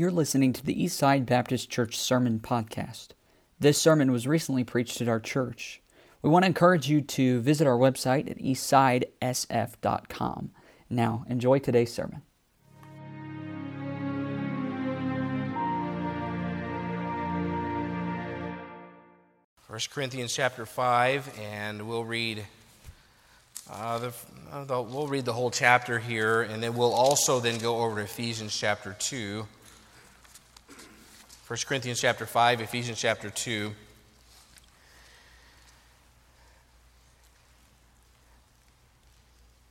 You're listening to the Eastside Baptist Church Sermon Podcast. This sermon was recently preached at our church. We want to encourage you to visit our website at eastsidesf.com. Now, enjoy today's sermon. 1 Corinthians chapter 5, and we'll read uh, the, uh, the, we'll read the whole chapter here, and then we'll also then go over to Ephesians chapter 2. 1 Corinthians chapter 5, Ephesians chapter 2.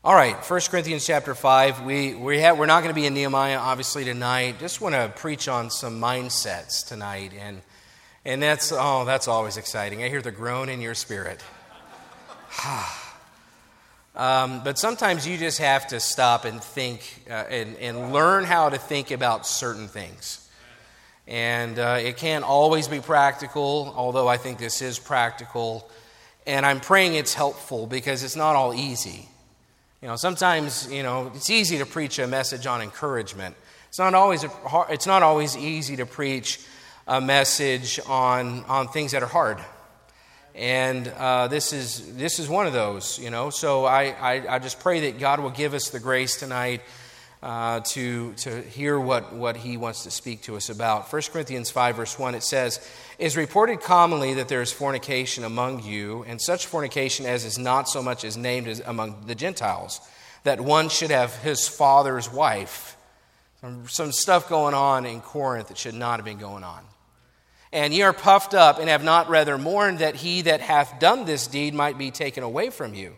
All right, 1 Corinthians chapter 5. We, we have, we're not going to be in Nehemiah, obviously, tonight. Just want to preach on some mindsets tonight. And and that's, oh, that's always exciting. I hear the groan in your spirit. um, but sometimes you just have to stop and think uh, and, and learn how to think about certain things. And uh, it can't always be practical, although I think this is practical. And I'm praying it's helpful because it's not all easy. You know, sometimes, you know, it's easy to preach a message on encouragement. It's not always, it's not always easy to preach a message on, on things that are hard. And uh, this, is, this is one of those, you know. So I, I, I, just pray that God will give us the grace tonight uh, to, to hear what, what He wants to speak to us about. 1 Corinthians 5, verse 1, it says, is reported commonly that there is fornication among you, and such fornication as is not so much as named as among the Gentiles, that one should have his father's wife. Some, some stuff going on in Corinth that should not have been going on. And ye are puffed up, and have not rather mourned that he that hath done this deed might be taken away from you.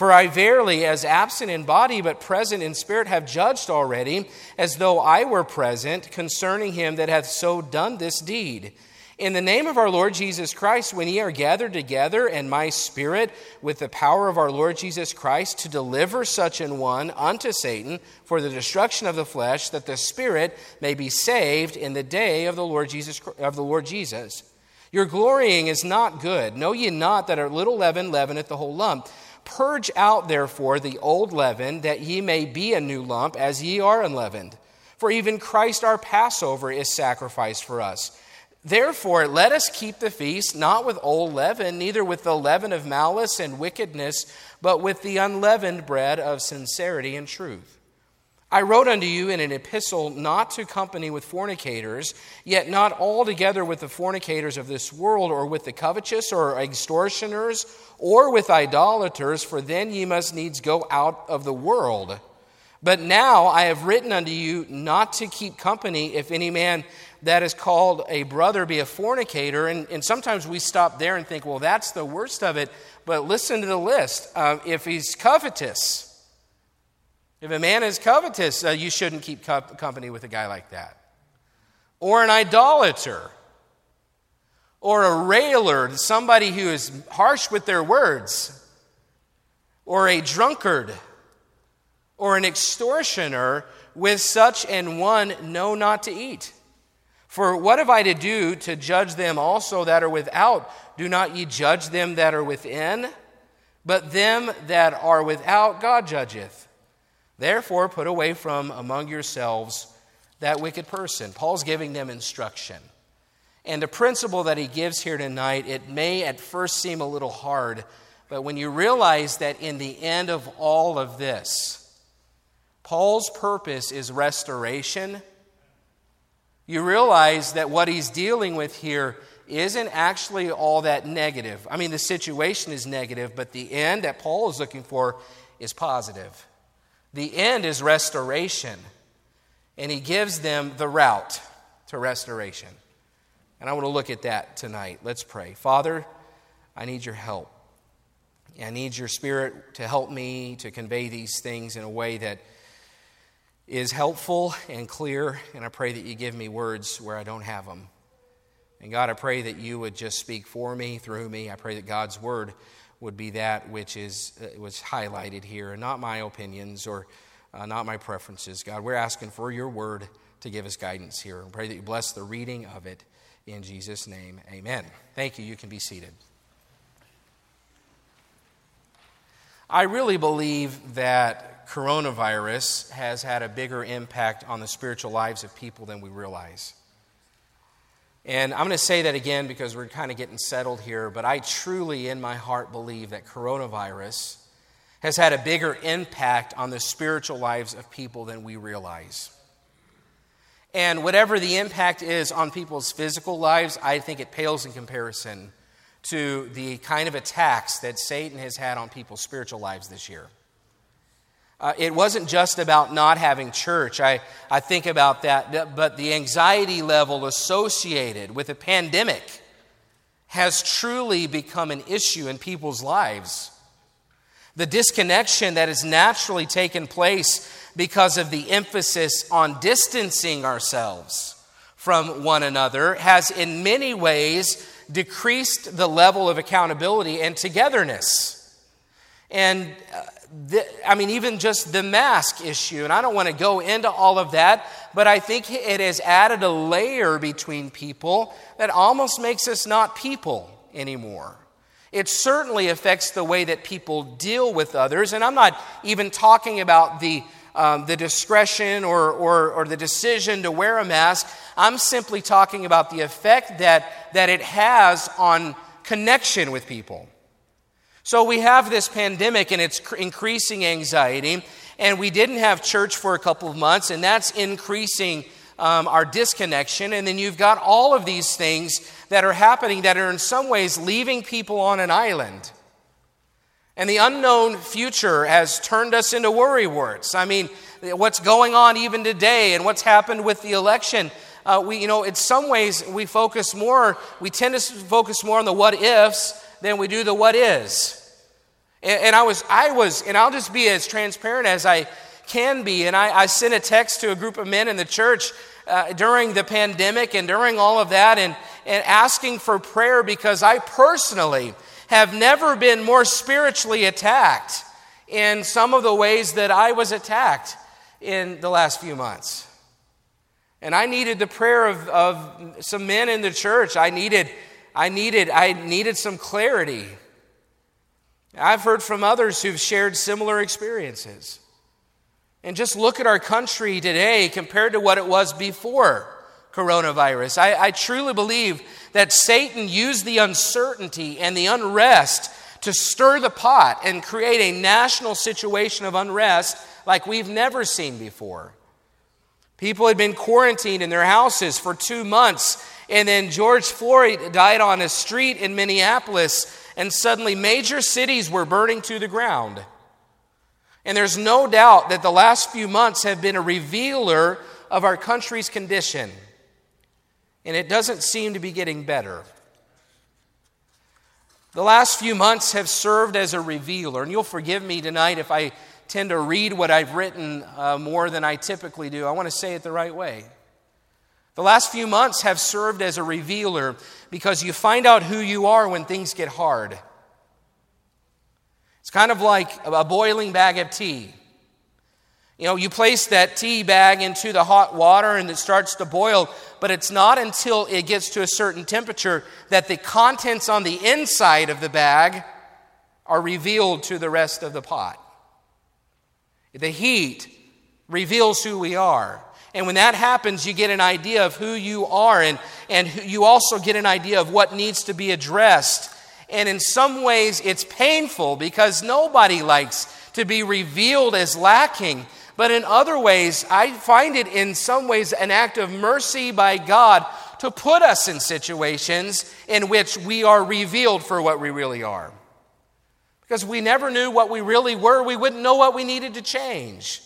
For I verily, as absent in body but present in spirit, have judged already, as though I were present, concerning him that hath so done this deed. In the name of our Lord Jesus Christ, when ye are gathered together, and my spirit, with the power of our Lord Jesus Christ, to deliver such an one unto Satan for the destruction of the flesh, that the spirit may be saved in the day of the Lord Jesus. Of the Lord Jesus. Your glorying is not good. Know ye not that a little leaven leaveneth the whole lump? Purge out, therefore, the old leaven, that ye may be a new lump, as ye are unleavened. For even Christ our Passover is sacrificed for us. Therefore, let us keep the feast not with old leaven, neither with the leaven of malice and wickedness, but with the unleavened bread of sincerity and truth. I wrote unto you in an epistle not to company with fornicators, yet not altogether with the fornicators of this world, or with the covetous, or extortioners, or with idolaters, for then ye must needs go out of the world. But now I have written unto you not to keep company if any man that is called a brother be a fornicator. And, and sometimes we stop there and think, well, that's the worst of it. But listen to the list. Uh, if he's covetous, if a man is covetous, uh, you shouldn't keep co- company with a guy like that. Or an idolater. Or a railer, somebody who is harsh with their words. Or a drunkard. Or an extortioner. With such an one, know not to eat. For what have I to do to judge them also that are without? Do not ye judge them that are within? But them that are without, God judgeth. Therefore, put away from among yourselves that wicked person. Paul's giving them instruction. And the principle that he gives here tonight, it may at first seem a little hard, but when you realize that in the end of all of this, Paul's purpose is restoration you realize that what he's dealing with here isn't actually all that negative. I mean, the situation is negative, but the end that Paul is looking for is positive. The end is restoration, and he gives them the route to restoration. And I want to look at that tonight. Let's pray. Father, I need your help. I need your spirit to help me to convey these things in a way that is helpful and clear, and I pray that you give me words where I don't have them. And God, I pray that you would just speak for me, through me. I pray that God's word would be that which is uh, was highlighted here, and not my opinions or uh, not my preferences. God, we're asking for your word to give us guidance here. And pray that you bless the reading of it in Jesus' name. Amen. Thank you. You can be seated. I really believe that coronavirus has had a bigger impact on the spiritual lives of people than we realize. And I'm going to say that again because we're kind of getting settled here, but I truly, in my heart, believe that coronavirus has had a bigger impact on the spiritual lives of people than we realize. And whatever the impact is on people's physical lives, I think it pales in comparison to the kind of attacks that Satan has had on people's spiritual lives this year. Uh, it wasn't just about not having church. I, I think about that, but the anxiety level associated with a pandemic has truly become an issue in people's lives. The disconnection that has naturally taken place because of the emphasis on distancing ourselves from one another has, in many ways, decreased the level of accountability and togetherness. And uh, the, I mean, even just the mask issue, and I don't want to go into all of that, but I think it has added a layer between people that almost makes us not people anymore. It certainly affects the way that people deal with others, and I'm not even talking about the um, the discretion or, or, or the decision to wear a mask. I'm simply talking about the effect that, that it has on connection with people. So we have this pandemic and it's increasing anxiety, and we didn't have church for a couple of months, and that's increasing um, our disconnection. And then you've got all of these things that are happening that are in some ways leaving people on an island. And the unknown future has turned us into worrywarts. I mean, what's going on even today and what's happened with the election. Uh, we, you know, in some ways, we focus more, we tend to focus more on the what ifs than we do the what is. And, and I was, I was, and I'll just be as transparent as I can be. And I, I sent a text to a group of men in the church uh, during the pandemic and during all of that and, and asking for prayer because I personally have never been more spiritually attacked in some of the ways that I was attacked in the last few months. And I needed the prayer of, of some men in the church. I needed, I needed, I needed some clarity. I've heard from others who've shared similar experiences. And just look at our country today compared to what it was before coronavirus. I, I truly believe that Satan used the uncertainty and the unrest to stir the pot and create a national situation of unrest like we've never seen before. People had been quarantined in their houses for two months, and then George Floyd died on a street in Minneapolis, and suddenly major cities were burning to the ground. And there's no doubt that the last few months have been a revealer of our country's condition and it doesn't seem to be getting better. The last few months have served as a revealer, and you'll forgive me tonight if I tend to read what I've written uh, more than I typically do. I want to say it the right way. The last few months have served as a revealer because you find out who you are when things get hard. It's kind of like a boiling bag of tea. You know, you place that tea bag into the hot water and it starts to boil, but it's not until it gets to a certain temperature that the contents on the inside of the bag are revealed to the rest of the pot. The heat reveals who we are. And when that happens, you get an idea of who you are, and, and you also get an idea of what needs to be addressed. And in some ways, it's painful because nobody likes to be revealed as lacking. But in other ways, I find it in some ways an act of mercy by God to put us in situations in which we are revealed for what we really are. Because we never knew what we really were, we wouldn't know what we needed to change.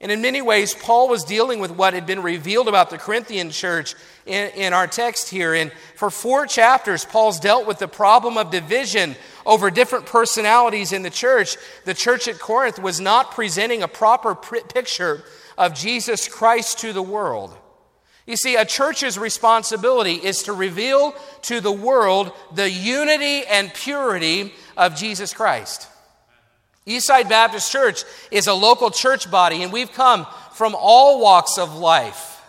And in many ways, Paul was dealing with what had been revealed about the Corinthian church in, in, our text here. And for four chapters, Paul's dealt with the problem of division over different personalities in the church. The church at Corinth was not presenting a proper picture of Jesus Christ to the world. You see, a church's responsibility is to reveal to the world the unity and purity of Jesus Christ. Eastside Baptist Church is a local church body, and we've come from all walks of life,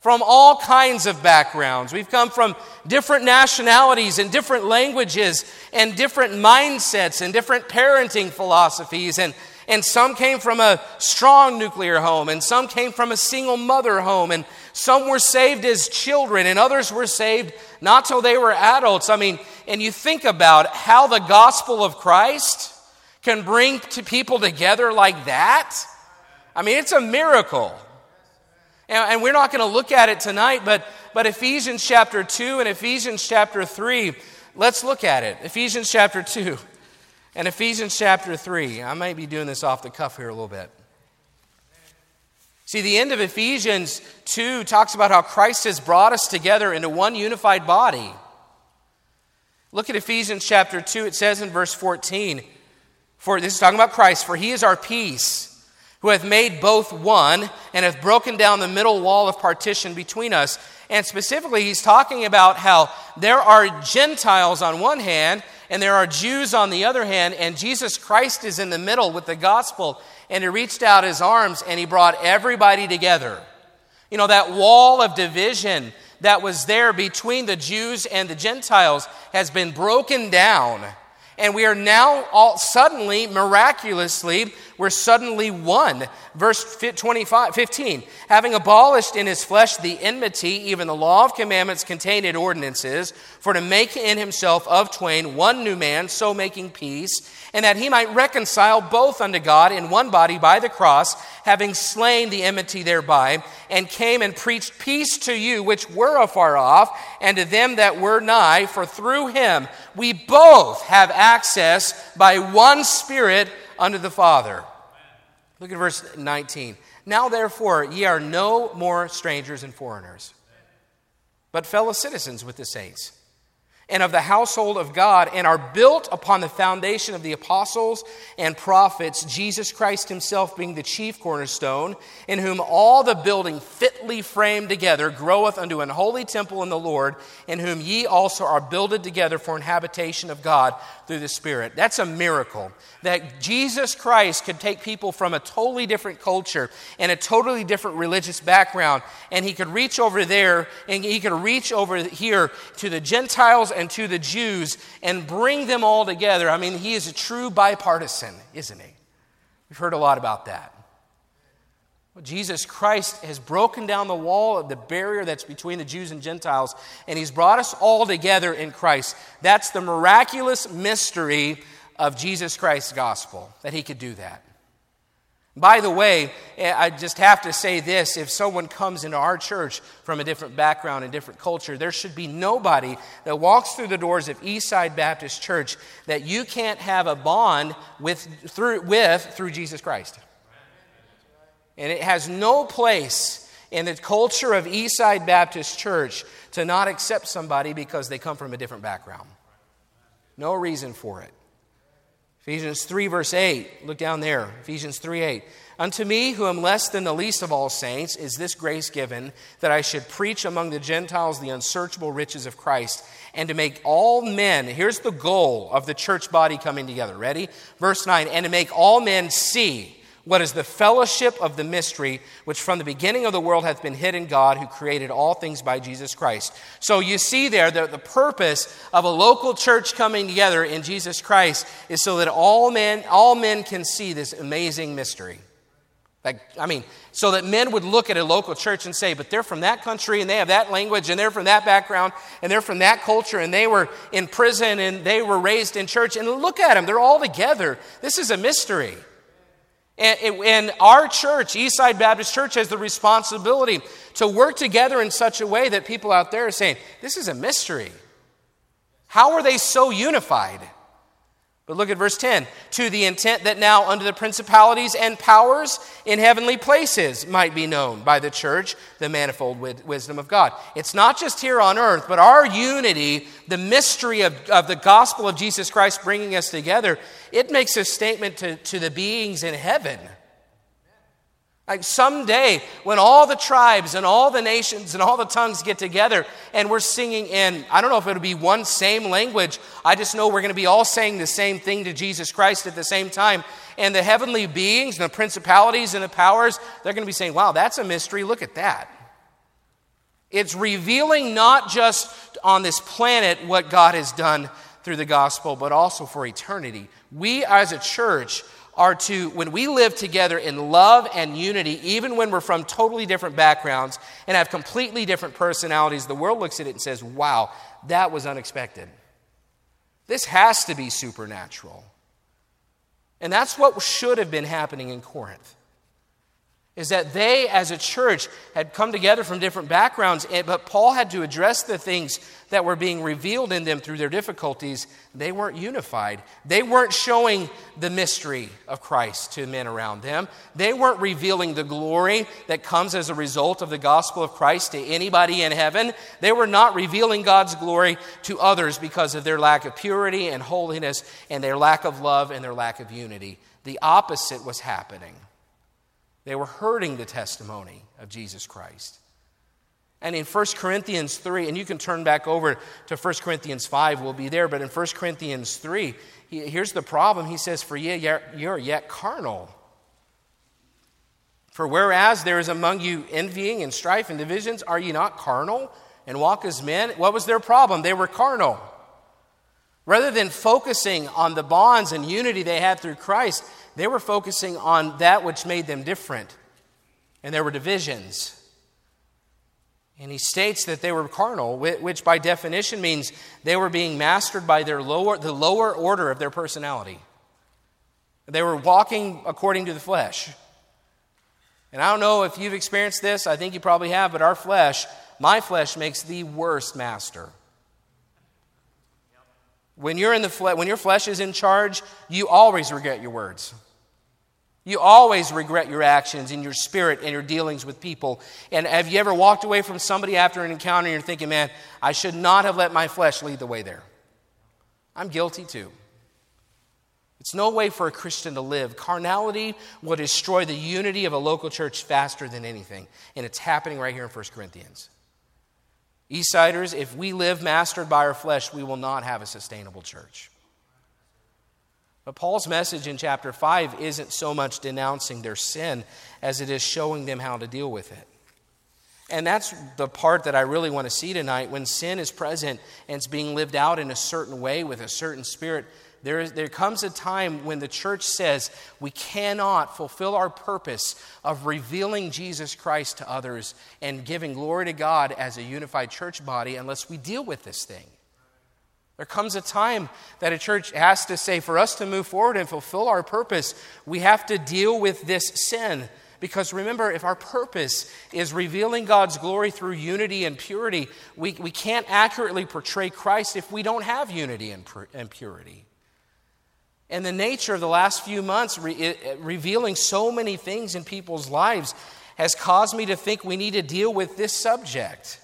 from all kinds of backgrounds. We've come from different nationalities and different languages and different mindsets and different parenting philosophies. And, and some came from a strong nuclear home, and some came from a single mother home, and some were saved as children, and others were saved not till they were adults. I mean, and you think about how the gospel of Christ can bring to people together like that. I mean, it's a miracle. And, and we're not going to look at it tonight, but, but Ephesians chapter 2 and Ephesians chapter 3, let's look at it. Ephesians chapter 2 and Ephesians chapter 3. I might be doing this off the cuff here a little bit. See, the end of Ephesians 2 talks about how Christ has brought us together into one unified body. Look at Ephesians chapter 2. It says in verse 14, for this is talking about Christ, for he is our peace, who hath made both one and hath broken down the middle wall of partition between us. And specifically, he's talking about how there are Gentiles on one hand and there are Jews on the other hand, and Jesus Christ is in the middle with the gospel, and he reached out his arms and he brought everybody together. You know, that wall of division that was there between the Jews and the Gentiles has been broken down and we are now all suddenly, miraculously, we're suddenly one. Verse 25, 15, having abolished in his flesh the enmity, even the law of commandments contained in ordinances, for to make in himself of twain one new man, so making peace, and that he might reconcile both unto God in one body by the cross, having slain the enmity thereby, and came and preached peace to you which were afar off, and to them that were nigh, for through him we both have access by one Spirit unto the Father. Look at verse 19. Now, therefore, ye are no more strangers and foreigners, but fellow citizens with the saints and of the household of God, and are built upon the foundation of the apostles and prophets, Jesus Christ himself being the chief cornerstone, in whom all the building fitly framed together groweth unto an holy temple in the Lord, in whom ye also are builded together for an habitation of God through the Spirit. That's a miracle. That Jesus Christ could take people from a totally different culture and a totally different religious background, and he could reach over there and he could reach over here to the Gentiles and to the Jews and bring them all together. I mean, he is a true bipartisan, isn't he? We've heard a lot about that. Well, Jesus Christ has broken down the wall of the barrier that's between the Jews and Gentiles, and he's brought us all together in Christ. That's the miraculous mystery of Jesus Christ's gospel, that he could do that. By the way, eh, I just have to say this if someone comes into our church from a different background and different culture, there should be nobody that walks through the doors of Eastside Baptist Church that you can't have a bond with through, with, through Jesus Christ. And it has no place in the culture of Eastside Baptist Church to not accept somebody because they come from a different background. No reason for it. Ephesians 3, verse 8. Look down there. Ephesians 3 8. Unto me, who am less than the least of all saints, is this grace given that I should preach among the Gentiles the unsearchable riches of Christ, and to make all men, here's the goal of the church body coming together. Ready? Verse 9. And to make all men see what is the fellowship of the mystery which from the beginning of the world hath been hid in God who created all things by Jesus Christ. So you see there that the purpose of a local church coming together in Jesus Christ is so that all men, all men can see this amazing mystery. Like, I mean, so that men would look at a local church and say, but they're from that country and they have that language and they're from that background and they're from that culture and they were in prison and they were raised in church. And look at them, they're all together. This is a mystery. And, and our church, Eastside Baptist Church, has the responsibility to work together in such a way that people out there are saying, This is a mystery. How are they so unified? But look at verse 10 to the intent that now under the principalities and powers in heavenly places might be known by the church the manifold wisdom of God. It's not just here on earth, but our unity, the mystery of, of the gospel of Jesus Christ bringing us together, it makes a statement to, to the beings in heaven. Like someday, when all the tribes and all the nations and all the tongues get together and we're singing in, I don't know if it'll be one same language. I just know we're going to be all saying the same thing to Jesus Christ at the same time. And the heavenly beings and the principalities and the powers, they're going to be saying, wow, that's a mystery. Look at that. It's revealing not just on this planet what God has done through the gospel, but also for eternity. We as a church are to, when we live together in love and unity, even when we're from totally different backgrounds and have completely different personalities, the world looks at it and says, wow, that was unexpected. This has to be supernatural. And that's what should have been happening in Corinth is that they, as a church, had come together from different backgrounds, but Paul had to address the things that were being revealed in them through their difficulties. They weren't unified. They weren't showing the mystery of Christ to men around them. They weren't revealing the glory that comes as a result of the gospel of Christ to anybody in heaven. They were not revealing God's glory to others because of their lack of purity and holiness and their lack of love and their lack of unity. The opposite was happening. They were hurting the testimony of Jesus Christ. And in 1 Corinthians 3, and you can turn back over to 1 Corinthians 5, we'll be there, but in 1 Corinthians 3, he, here's the problem. He says, For ye, you're yet carnal. For whereas there is among you envying and strife and divisions, are ye not carnal and walk as men? What was their problem? They were carnal. Rather than focusing on the bonds and unity they had through Christ, they were focusing on that which made them different. And there were divisions. And he states that they were carnal, which by definition means they were being mastered by their lower, the lower order of their personality. They were walking according to the flesh. And I don't know if you've experienced this, I think you probably have, but our flesh, my flesh, makes the worst master. When, you're in the fle- when your flesh is in charge, you always regret your words. You always regret your actions and your spirit and your dealings with people. And have you ever walked away from somebody after an encounter and you're thinking, man, I should not have let my flesh lead the way there? I'm guilty too. It's no way for a Christian to live. Carnality will destroy the unity of a local church faster than anything. And it's happening right here in 1 Corinthians. Eastsiders, if we live mastered by our flesh, we will not have a sustainable church. But Paul's message in chapter 5 isn't so much denouncing their sin as it is showing them how to deal with it. And that's the part that I really want to see tonight. When sin is present and it's being lived out in a certain way with a certain spirit, there, is, there comes a time when the church says we cannot fulfill our purpose of revealing Jesus Christ to others and giving glory to God as a unified church body unless we deal with this thing. There comes a time that a church has to say, for us to move forward and fulfill our purpose, we have to deal with this sin. Because remember, if our purpose is revealing God's glory through unity and purity, we, we can't accurately portray Christ if we don't have unity and, and purity. And the nature of the last few months, re- revealing so many things in people's lives, has caused me to think we need to deal with this subject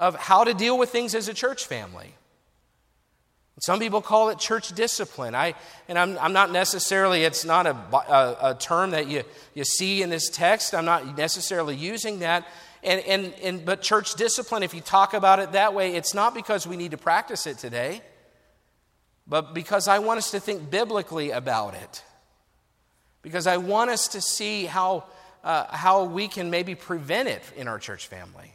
of how to deal with things as a church family. Some people call it church discipline. I, and I'm, I'm not necessarily, it's not a, a, a, term that you, you see in this text. I'm not necessarily using that. And, and, and, but church discipline, if you talk about it that way, it's not because we need to practice it today, but because I want us to think biblically about it. Because I want us to see how, uh, how we can maybe prevent it in our church family.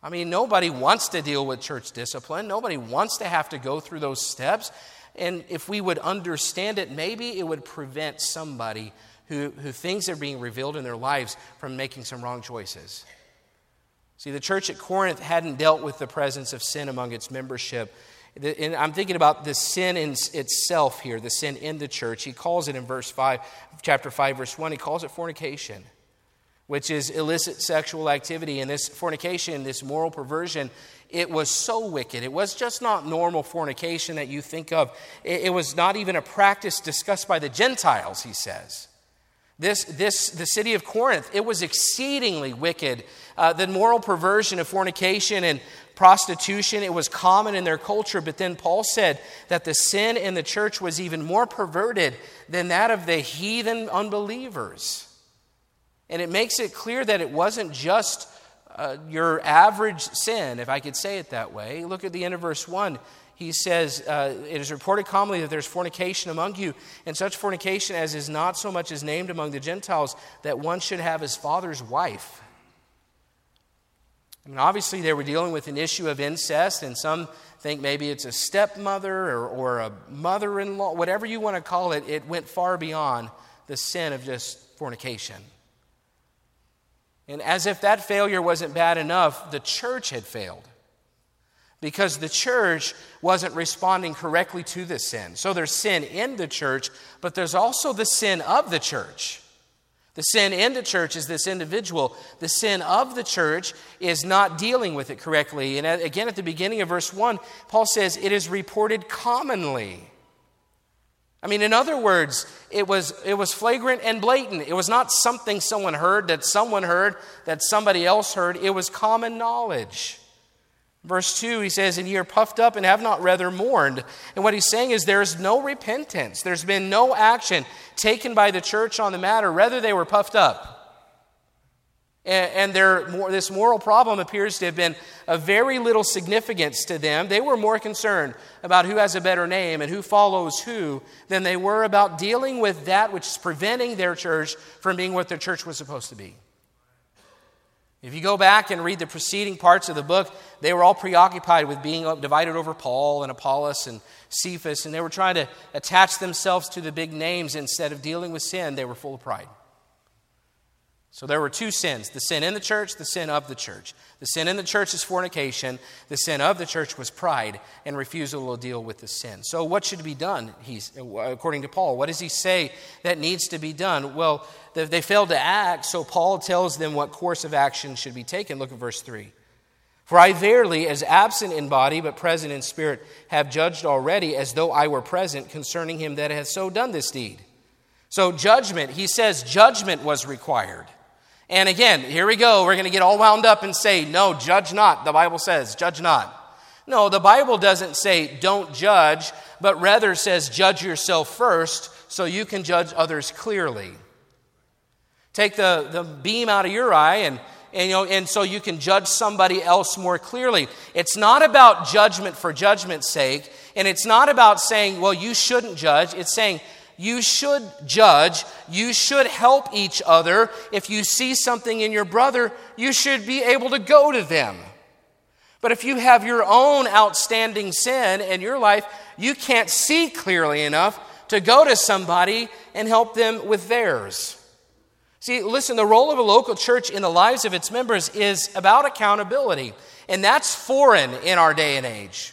I mean, nobody wants to deal with church discipline. Nobody wants to have to go through those steps. And if we would understand it, maybe it would prevent somebody who, who things are being revealed in their lives from making some wrong choices. See, the church at Corinth hadn't dealt with the presence of sin among its membership. And I'm thinking about the sin in itself here, the sin in the church. He calls it in verse 5, chapter 5, verse 1, he calls it fornication which is illicit sexual activity. And this fornication, this moral perversion, it was so wicked. It was just not normal fornication that you think of. It, was not even a practice discussed by the Gentiles, he says. This, this, the city of Corinth, it was exceedingly wicked. Uh, the moral perversion of fornication and prostitution, it was common in their culture. But then Paul said that the sin in the church was even more perverted than that of the heathen unbelievers. And it makes it clear that it wasn't just uh, your average sin, if I could say it that way. Look at the end of verse 1. He says, uh, It is reported commonly that there's fornication among you, and such fornication as is not so much as named among the Gentiles, that one should have his father's wife. I mean, obviously, they were dealing with an issue of incest, and some think maybe it's a stepmother or, or a mother in law, whatever you want to call it, it went far beyond the sin of just fornication. And as if that failure wasn't bad enough, the church had failed because the church wasn't responding correctly to the sin. So there's sin in the church, but there's also the sin of the church. The sin in the church is this individual. The sin of the church is not dealing with it correctly. And again, at the beginning of verse 1, Paul says, It is reported commonly. I mean, in other words, it was, it was flagrant and blatant. It was not something someone heard that someone heard that somebody else heard. It was common knowledge. Verse 2, he says, And ye are puffed up and have not rather mourned. And what he's saying is there is no repentance. There's been no action taken by the church on the matter. Rather, they were puffed up. And, and this moral problem appears to have been of very little significance to them. They were more concerned about who has a better name and who follows who than they were about dealing with that which is preventing their church from being what their church was supposed to be. If you go back and read the preceding parts of the book, they were all preoccupied with being divided over Paul and Apollos and Cephas, and they were trying to attach themselves to the big names instead of dealing with sin. They were full of pride. So there were two sins the sin in the church, the sin of the church. The sin in the church is fornication. The sin of the church was pride and refusal to deal with the sin. So, what should be done, he's, according to Paul? What does he say that needs to be done? Well, they failed to act, so Paul tells them what course of action should be taken. Look at verse 3. For I verily, as absent in body but present in spirit, have judged already as though I were present concerning him that hath so done this deed. So, judgment, he says, judgment was required. And again, here we go. We're going to get all wound up and say, no, judge not. The Bible says, judge not. No, the Bible doesn't say don't judge, but rather says judge yourself first so you can judge others clearly. Take the, the beam out of your eye and, and, you know, and so you can judge somebody else more clearly. It's not about judgment for judgment's sake, and it's not about saying, well, you shouldn't judge. It's saying, you should judge. You should help each other. If you see something in your brother, you should be able to go to them. But if you have your own outstanding sin in your life, you can't see clearly enough to go to somebody and help them with theirs. See, listen, the role of a local church in the lives of its members is about accountability, and that's foreign in our day and age.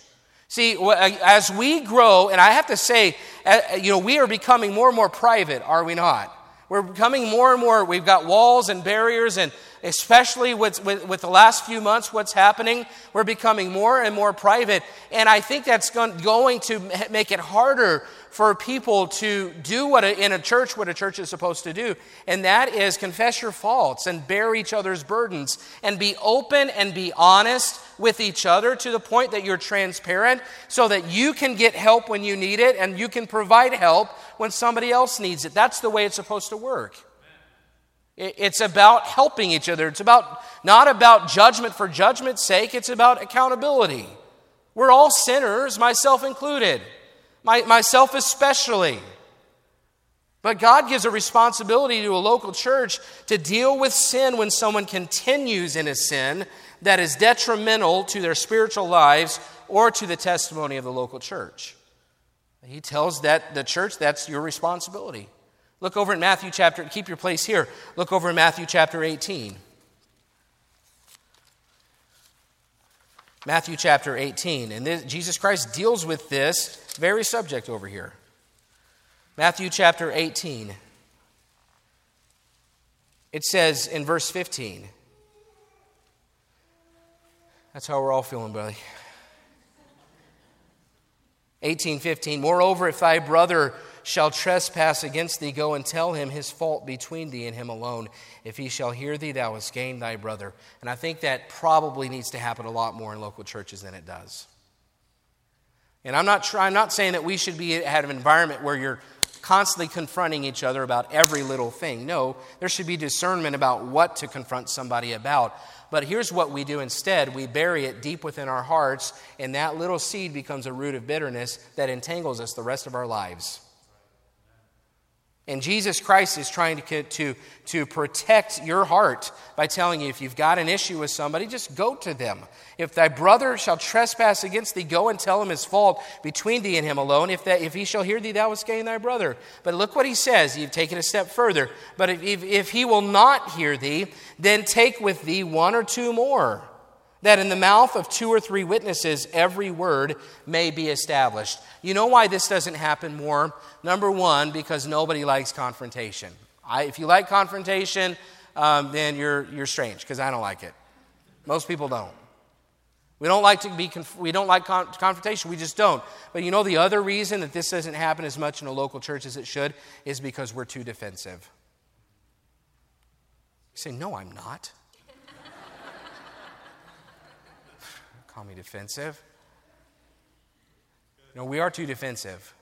See, uh, as we grow, and I have to say, uh, uh, you know, we are becoming more and more private, are we not? We're becoming more and more, we've got walls and barriers, and especially with, with, with, the last few months, what's happening, we're becoming more and more private. And I think that's going to make it harder for people to do what a, in a church what a church is supposed to do, and that is confess your faults and bear each other's burdens and be open and be honest with each other to the point that you're transparent so that you can get help when you need it and you can provide help when somebody else needs it. That's the way it's supposed to work. It's about helping each other. It's about not about judgment for judgment's sake, it's about accountability. We're all sinners, myself included my, myself especially. But God gives a responsibility to a local church to deal with sin when someone continues in a sin that is detrimental to their spiritual lives or to the testimony of the local church. He tells that the church that's your responsibility. Look over in Matthew chapter, keep your place here. Look over in Matthew chapter 18. Matthew chapter 18. And this, Jesus Christ deals with this very subject over here. Matthew chapter 18. It says in verse 15. That's how we're all feeling, buddy. 1815 Moreover, if thy brother shall trespass against thee, go and tell him his fault between thee and him alone. If he shall hear thee, thou hast gained thy brother. And I think that probably needs to happen a lot more in local churches than it does. And I'm not, try, I'm not saying that we should be at an environment where you're constantly confronting each other about every little thing. No, there should be discernment about what to confront somebody about. But here's what we do instead we bury it deep within our hearts, and that little seed becomes a root of bitterness that entangles us the rest of our lives. And Jesus Christ is trying to, to, to protect your heart by telling you if you've got an issue with somebody, just go to them. If thy brother shall trespass against thee, go and tell him his fault between thee and him alone. If, that, if he shall hear thee, thou hast gained thy brother. But look what he says. You've taken a step further. But if, if, if he will not hear thee, then take with thee one or two more that in the mouth of two or three witnesses every word may be established. You know why this doesn't happen more? Number one, because nobody likes confrontation. I, if you like confrontation, um, then you're, you're strange because I don't like it. Most people don't. We don't like to be conf- we don't like con- confrontation. We just don't. But you know the other reason that this doesn't happen as much in a local church as it should is because we're too defensive. You say, "No, I'm not." Call me defensive. No, we are too defensive.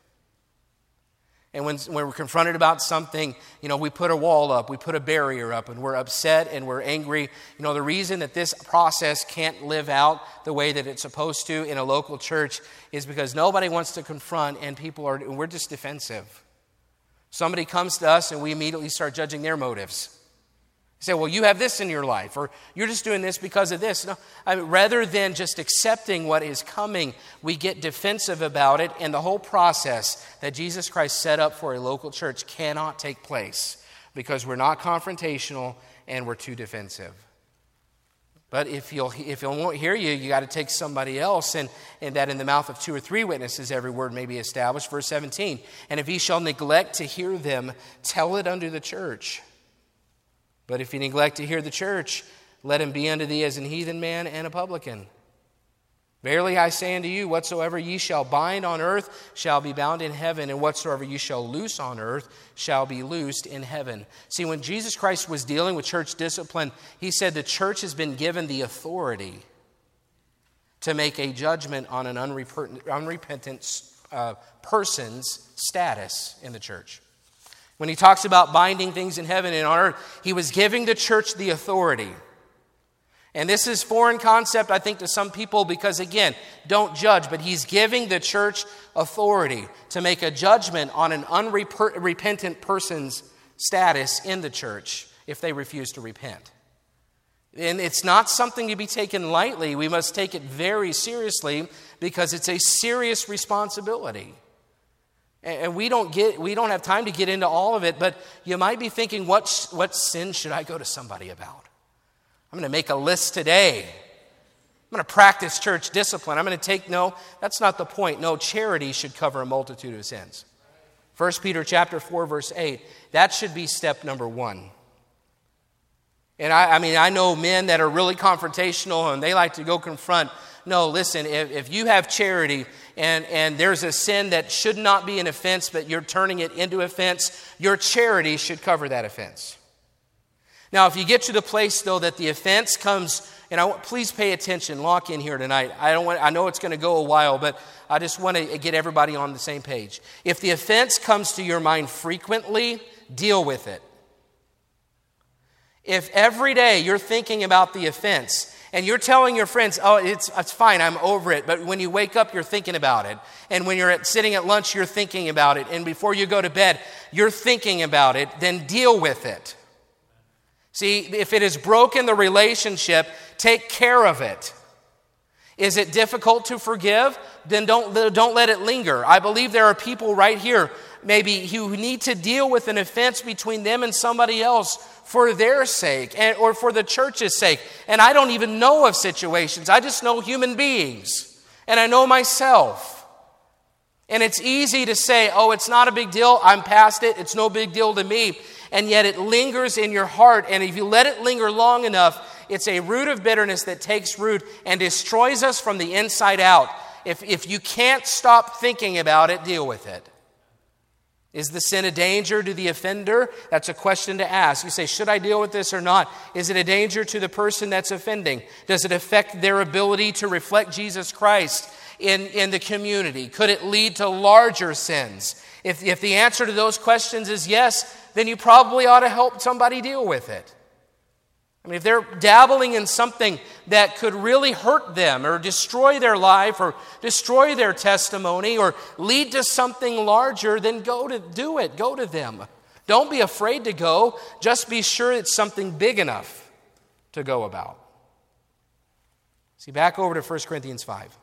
And when, when, we're confronted about something, you know, we put a wall up, we put a barrier up, and we're upset and we're angry. You know, the reason that this process can't live out the way that it's supposed to in a local church is because nobody wants to confront, and people are, we're just defensive. Somebody comes to us, and we immediately start judging their motives say, well, you have this in your life, or you're just doing this because of this. No, I mean, rather than just accepting what is coming, we get defensive about it, and the whole process that Jesus Christ set up for a local church cannot take place because we're not confrontational and we're too defensive. But if you'll if he won't hear you, you got to take somebody else, and, and that in the mouth of two or three witnesses every word may be established. Verse 17. And if he shall neglect to hear them, tell it unto the church. But if you neglect to hear the church, let him be unto thee as an heathen man and a publican. Verily I say unto you, whatsoever ye shall bind on earth shall be bound in heaven, and whatsoever ye shall loose on earth shall be loosed in heaven. See, when Jesus Christ was dealing with church discipline, he said the church has been given the authority to make a judgment on an unrepentant uh, person's status in the church. When he talks about binding things in heaven and on earth, he was giving the church the authority. And this is foreign concept, I think, to some people because, again, don't judge, but he's giving the church authority to make a judgment on an unrepentant person's status in the church if they refuse to repent. And it's not something to be taken lightly. We must take it very seriously because it's a serious responsibility. And we don't, get, we don't have time to get into all of it, but you might be thinking, what, what sin should I go to somebody about? I'm going to make a list today. I'm going to practice church discipline. I'm going to take, no, that's not the point. No, charity should cover a multitude of sins. 1 Peter chapter 4, verse 8. That should be step number one. And I, I mean, I know men that are really confrontational and they like to go confront. No, listen, if, if you have charity, and, and there's a sin that should not be an offense, but you're turning it into offense, your charity should cover that offense. Now, if you get to the place, though, that the offense comes, and I want, please pay attention, lock in here tonight. I, don't want, I know it's going to go a while, but I just want to get everybody on the same page. If the offense comes to your mind frequently, deal with it. If every day you're thinking about the offense, and you're telling your friends, oh, it's, it's fine, I'm over it. But when you wake up, you're thinking about it. And when you're at, sitting at lunch, you're thinking about it. And before you go to bed, you're thinking about it. Then deal with it. See, if it has broken the relationship, take care of it. Is it difficult to forgive? Then don't, don't let it linger. I believe there are people right here, maybe, who need to deal with an offense between them and somebody else for their sake and, or for the church's sake. And I don't even know of situations, I just know human beings. And I know myself. And it's easy to say, oh, it's not a big deal. I'm past it. It's no big deal to me. And yet it lingers in your heart. And if you let it linger long enough, it's a root of bitterness that takes root and destroys us from the inside out. If, if you can't stop thinking about it, deal with it. Is the sin a danger to the offender? That's a question to ask. You say, should I deal with this or not? Is it a danger to the person that's offending? Does it affect their ability to reflect Jesus Christ in, in the community? Could it lead to larger sins? If, if the answer to those questions is yes, then you probably ought to help somebody deal with it. I mean, if they're dabbling in something that could really hurt them or destroy their life or destroy their testimony or lead to something larger, then go to do it. Go to them. Don't be afraid to go, just be sure it's something big enough to go about. See, back over to 1 Corinthians 5.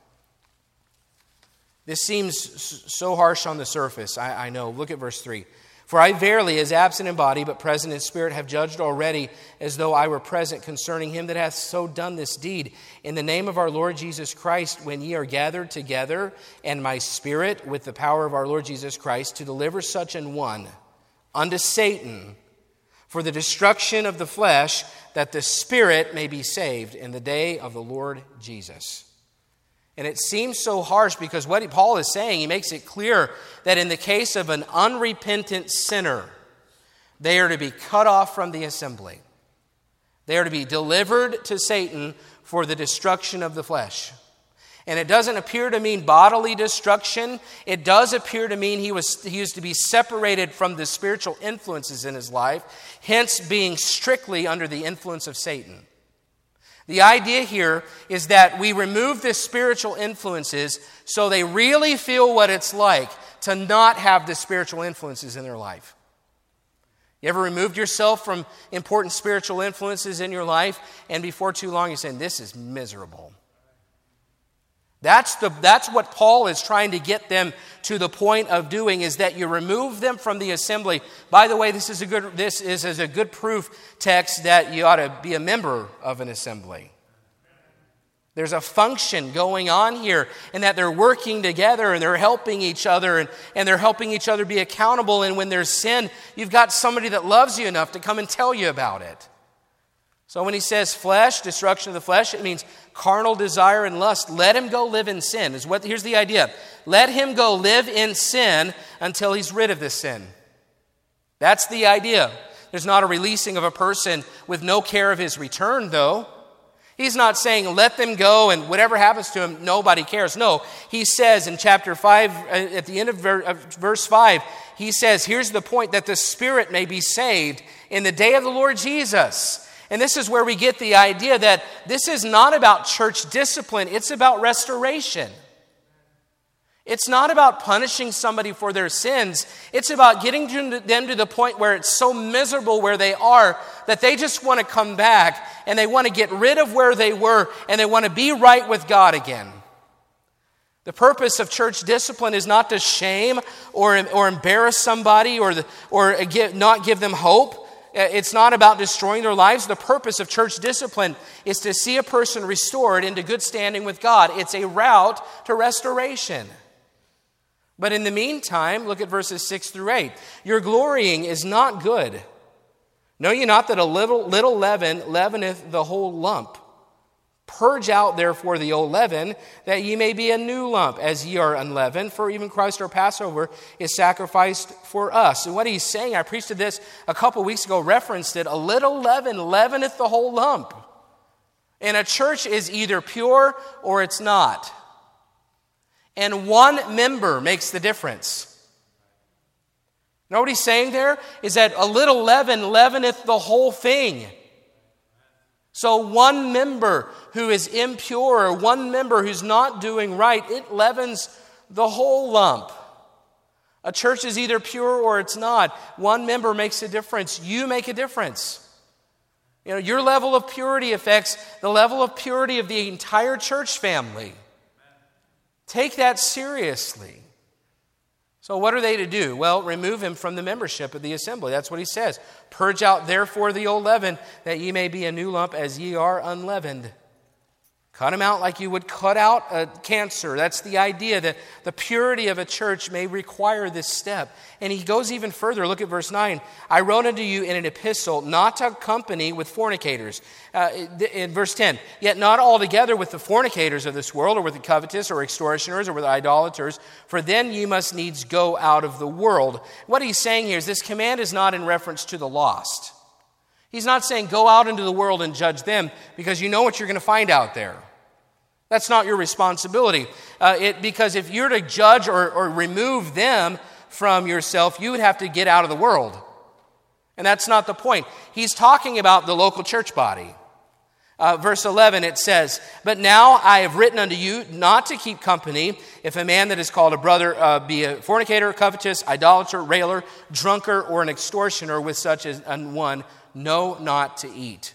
This seems so harsh on the surface, I, I know. Look at verse 3. For I verily, as absent in body, but present in spirit, have judged already as though I were present concerning him that hath so done this deed. In the name of our Lord Jesus Christ, when ye are gathered together, and my spirit with the power of our Lord Jesus Christ, to deliver such an one unto Satan for the destruction of the flesh, that the spirit may be saved in the day of the Lord Jesus. And it seems so harsh because what Paul is saying, he makes it clear that in the case of an unrepentant sinner, they are to be cut off from the assembly. They are to be delivered to Satan for the destruction of the flesh. And it doesn't appear to mean bodily destruction. It does appear to mean he was, he was to be separated from the spiritual influences in his life, hence being strictly under the influence of Satan. The idea here is that we remove the spiritual influences so they really feel what it's like to not have the spiritual influences in their life. You ever removed yourself from important spiritual influences in your life, and before too long you're saying, This is miserable. That's, the, that's what Paul is trying to get them to the point of doing is that you remove them from the assembly. By the way, this is a good, this is, is a good proof text that you ought to be a member of an assembly. There's a function going on here, and that they're working together and they're helping each other and, and they're helping each other be accountable. And when there's sin, you've got somebody that loves you enough to come and tell you about it. So when he says flesh, destruction of the flesh, it means carnal desire and lust. Let him go live in sin. Is what here's the idea. Let him go live in sin until he's rid of this sin. That's the idea. There's not a releasing of a person with no care of his return, though. He's not saying let them go and whatever happens to him, nobody cares. No, he says in chapter 5, uh, at the end of verse 5, he says, Here's the point that the Spirit may be saved in the day of the Lord Jesus. And this is where we get the idea that this is not about church discipline, it's about restoration. It's not about punishing somebody for their sins. It's about getting them to the point where it's so miserable where they are that they just want to come back and they want to get rid of where they were and they want to be right with God again. The purpose of church discipline is not to shame or, or embarrass somebody or, the, or give, not give them hope. Uh, it's not about destroying their lives. The purpose of church discipline is to see a person restored into good standing with God. It's a route to restoration. But in the meantime, look at verses 6 through 8. Your glorying is not good. Know ye not that a little, little leaven leaveneth the whole lump? Purge out therefore the old leaven, that ye may be a new lump, as ye are unleavened. For even Christ our Passover is sacrificed for us. And what he's saying, I preached to this a couple weeks ago, referenced it. A little leaven leaveneth the whole lump. And a church is either pure or it's not. And one member makes the difference. You know what he's saying there? Is that a little leaven leaveneth the whole thing. So, one member who is impure, or one member who's not doing right, it leavens the whole lump. A church is either pure or it's not. One member makes a difference. You make a difference. You know, your level of purity affects the level of purity of the entire church family. Take that seriously. So, what are they to do? Well, remove him from the membership of the assembly. That's what he says. Purge out, therefore, the old leaven, that ye may be a new lump, as ye are unleavened. Cut them out like you would cut out a cancer. That's the idea that the purity of a church may require this step. And he goes even further. Look at verse 9. I wrote unto you in an epistle not to company with fornicators. Uh, in verse 10, yet not altogether with the fornicators of this world, or with the covetous, or extortioners, or with idolaters, for then ye must needs go out of the world. What he's saying here is this command is not in reference to the lost. He's not saying go out into the world and judge them because you know what you're going to find out there. That's not your responsibility. Uh, it, because if you're to judge or, or remove them from yourself, you would have to get out of the world. And that's not the point. He's talking about the local church body. Uh, verse 11, it says, But now I have written unto you not to keep company if a man that is called a brother uh, be a fornicator, covetous, idolater, railer, drunkard, or an extortioner with such as one, know not to eat.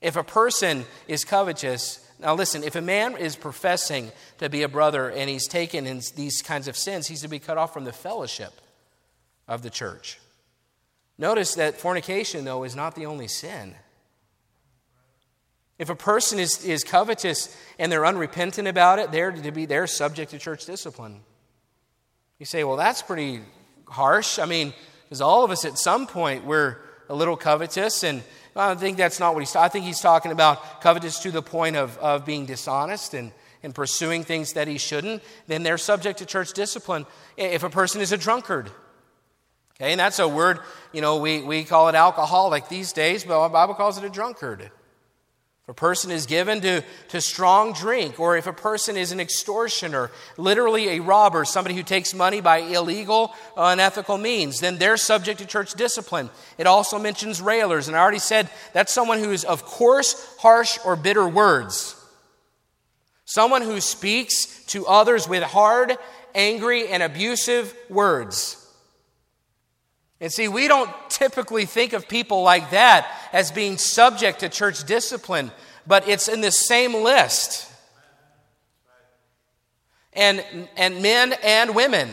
If a person is covetous, now listen, if a man is professing to be a brother and he's taken in these kinds of sins, he's to be cut off from the fellowship of the church. Notice that fornication, though, is not the only sin. If a person is, is covetous and they're unrepentant about it, they're to be they're subject to church discipline. You say, well, that's pretty harsh. I mean, because all of us at some point we're a little covetous, and I think that's not what he's. I think he's talking about covetous to the point of, of being dishonest and, and pursuing things that he shouldn't. Then they're subject to church discipline. If a person is a drunkard, okay, and that's a word you know we we call it alcoholic these days, but the Bible calls it a drunkard. If a person is given to, to strong drink, or if a person is an extortioner, literally a robber, somebody who takes money by illegal, uh, unethical means, then they're subject to church discipline. It also mentions railers, and I already said that's someone who is of coarse, harsh, or bitter words. Someone who speaks to others with hard, angry, and abusive words. And see, we don't typically think of people like that as being subject to church discipline, but it's in the same list. And, and men and women.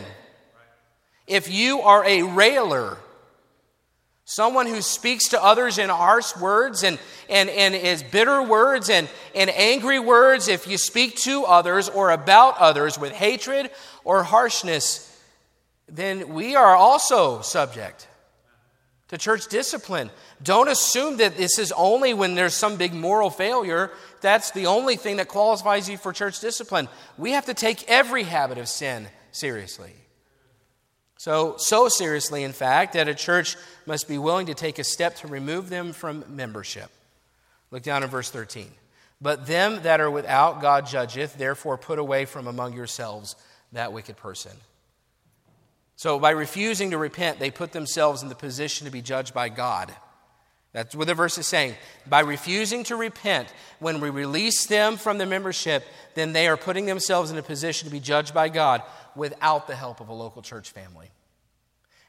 If you are a railer, someone who speaks to others in harsh words and, and, and is bitter words and, and angry words, if you speak to others or about others with hatred or harshness, then we are also subject to church discipline. Don't assume that this is only when there's some big moral failure. That's the only thing that qualifies you for church discipline. We have to take every habit of sin seriously. So, so seriously, in fact, that a church must be willing to take a step to remove them from membership. Look down in verse 13. But them that are without God judgeth, therefore put away from among yourselves that wicked person. So, by refusing to repent, they put themselves in the position to be judged by God. That's what the verse is saying. By refusing to repent, when we release them from the membership, then they are putting themselves in a position to be judged by God without the help of a local church family.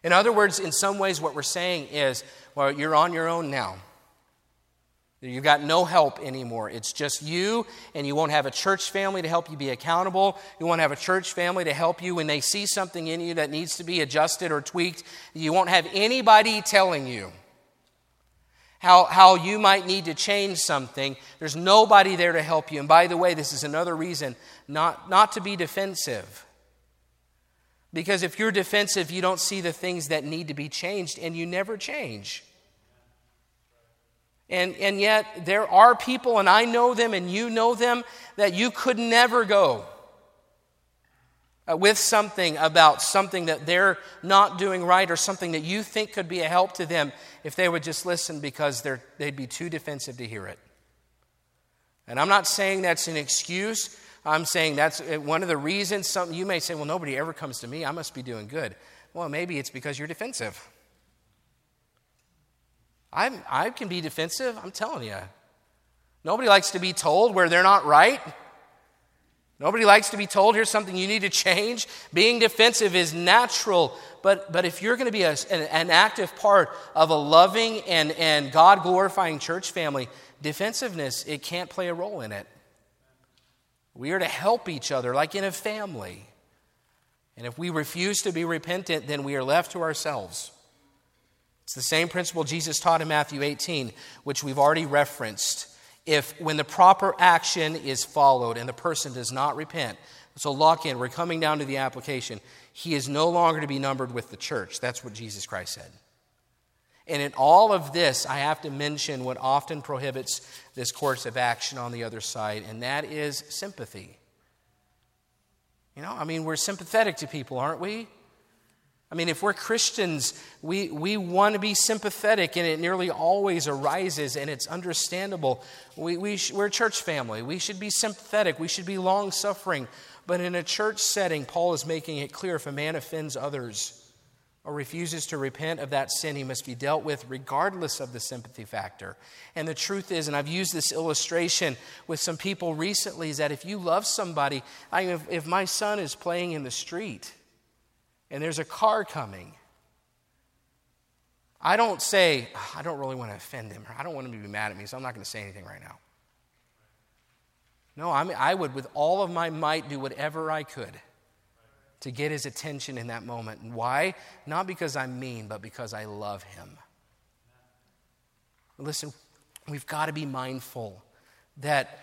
In other words, in some ways, what we're saying is, well, you're on your own now. You've got no help anymore. It's just you, and you won't have a church family to help you be accountable. You won't have a church family to help you when they see something in you that needs to be adjusted or tweaked. You won't have anybody telling you how, how you might need to change something. There's nobody there to help you. And by the way, this is another reason not, not to be defensive. Because if you're defensive, you don't see the things that need to be changed, and you never change. And, and yet, there are people, and I know them, and you know them, that you could never go uh, with something about something that they're not doing right or something that you think could be a help to them if they would just listen because they'd be too defensive to hear it. And I'm not saying that's an excuse. I'm saying that's uh, one of the reasons. Some, you may say, well, nobody ever comes to me. I must be doing good. Well, maybe it's because you're defensive. I'm, I can be defensive, I'm telling you. Nobody likes to be told where they're not right. Nobody likes to be told here's something you need to change. Being defensive is natural, but, but if you're going to be a, an, an active part of a loving and, and God glorifying church family, defensiveness, it can't play a role in it. We are to help each other like in a family. And if we refuse to be repentant, then we are left to ourselves. It's the same principle Jesus taught in Matthew 18, which we've already referenced. If, when the proper action is followed and the person does not repent, so lock in, we're coming down to the application. He is no longer to be numbered with the church. That's what Jesus Christ said. And in all of this, I have to mention what often prohibits this course of action on the other side, and that is sympathy. You know, I mean, we're sympathetic to people, aren't we? I mean, if we're Christians, we, we want to be sympathetic, and it nearly always arises, and it's understandable. We, we sh- we're a church family. We should be sympathetic. We should be long suffering. But in a church setting, Paul is making it clear if a man offends others or refuses to repent of that sin, he must be dealt with regardless of the sympathy factor. And the truth is, and I've used this illustration with some people recently, is that if you love somebody, I if, if my son is playing in the street and there's a car coming, I don't say, ah, I don't really want to offend him, or I don't want him to be mad at me, so I'm not going to say anything right now. No, I, mean, I would, with all of my might, do whatever I could to get his attention in that moment. Why? Not because I'm mean, but because I love him. Listen, we've got to be mindful that,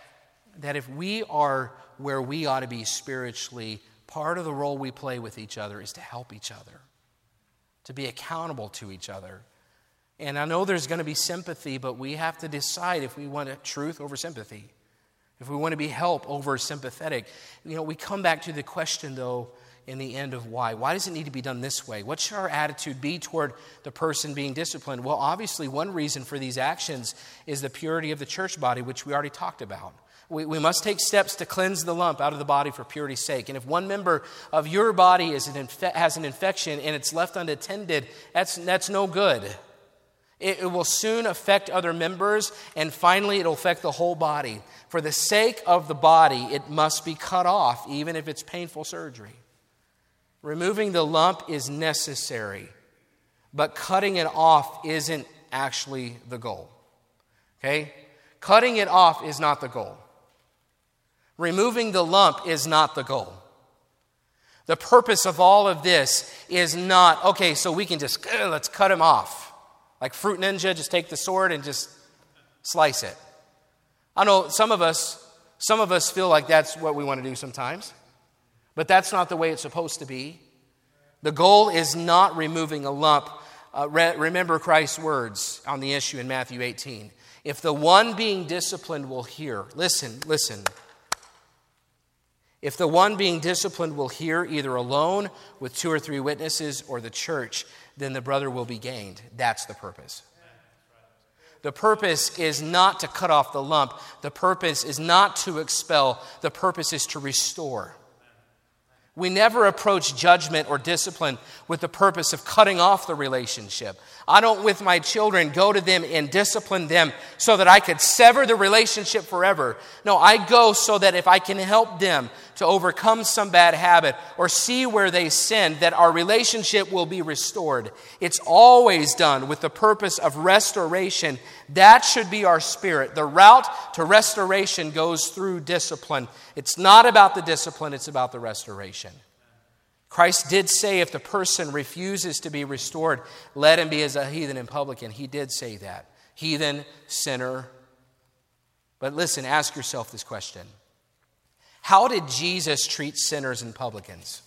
that if we are where we ought to be spiritually, part of the role we play with each other is to help each other, to be accountable to each other. And I know there's going to be sympathy, but we have to decide if we want truth over sympathy, if we want to be help over sympathetic. You know, we come back to the question, though, in the end of why. Why does it need to be done this way? What should our attitude be toward the person being disciplined? Well, obviously, one reason for these actions is the purity of the church body, which we already talked about. We, we must take steps to cleanse the lump out of the body for purity's sake. And if one member of your body is an infe- has an infection and it's left unattended, that's, that's no good. It, it will soon affect other members, and finally, it'll affect the whole body. For the sake of the body, it must be cut off, even if it's painful surgery. Removing the lump is necessary, but cutting it off isn't actually the goal. Okay? Cutting it off is not the goal. Removing the lump is not the goal. The purpose of all of this is not, okay, so we can just, let's cut him off. Like Fruit Ninja, just take the sword and just slice it. I know some of us, some of us feel like that's what we want to do sometimes. But that's not the way it's supposed to be. The goal is not removing a lump. Uh, re- remember Christ's words on the issue in Matthew 18. If the one being disciplined will hear, listen, listen. If the one being disciplined will hear either alone with two or three witnesses or the church, then the brother will be gained. That's the purpose. The purpose is not to cut off the lump. The purpose is not to expel. The purpose is to restore. We never approach judgment or discipline with the purpose of cutting off the relationship. I don't, with my children, go to them and discipline them so that I could sever the relationship forever. No, I go so that if I can help them to overcome some bad habit or see where they sin, that our relationship will be restored. It's always done with the purpose of restoration. That should be our spirit. The route to restoration goes through discipline. It's not about the discipline, it's about the restoration. Christ did say if the person refuses to be restored, let him be as a heathen and publican. He did say that. Heathen, sinner. But listen, ask yourself this question How did Jesus treat sinners and publicans?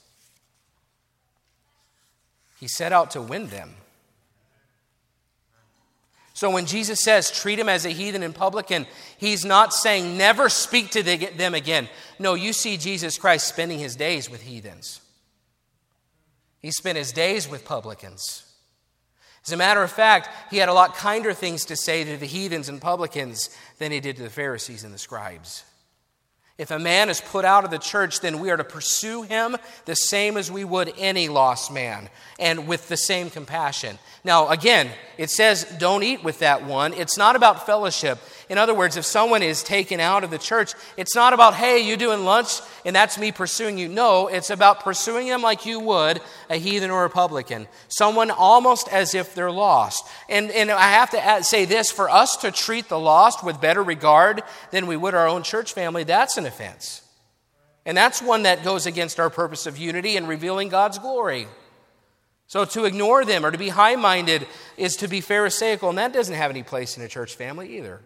He set out to win them. So when Jesus says treat him as a heathen and publican, he's not saying never speak to them again. No, you see Jesus Christ spending his days with heathens. He spent his days with publicans. As a matter of fact, he had a lot kinder things to say to the heathens and publicans than he did to the Pharisees and the scribes. If a man is put out of the church, then we are to pursue him the same as we would any lost man and with the same compassion. Now, again, it says don't eat with that one. It's not about fellowship. In other words, if someone is taken out of the church, it's not about, hey, you doing lunch and that's me pursuing you. No, it's about pursuing them like you would a heathen or a publican. Someone almost as if they're lost. And, and I have to add, say this for us to treat the lost with better regard than we would our own church family, that's an offense. And that's one that goes against our purpose of unity and revealing God's glory. So to ignore them or to be high minded is to be Pharisaical, and that doesn't have any place in a church family either.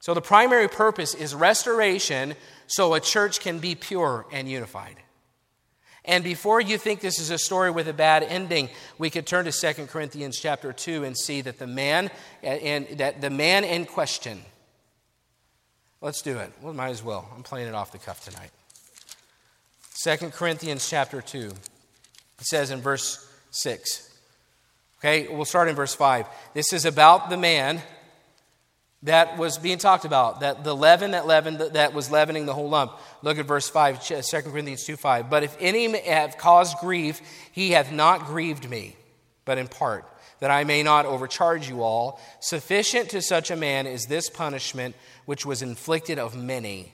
So the primary purpose is restoration so a church can be pure and unified. And before you think this is a story with a bad ending, we could turn to 2 Corinthians chapter 2 and see that the man and that the man in question Let's do it. Well, might as well. I'm playing it off the cuff tonight. 2 Corinthians chapter 2. It says in verse 6. Okay, we'll start in verse 5. This is about the man that was being talked about, that the leaven that leavened, that was leavening the whole lump. Look at verse 5, 2 Corinthians 2 5. But if any have caused grief, he hath not grieved me, but in part, that I may not overcharge you all. Sufficient to such a man is this punishment which was inflicted of many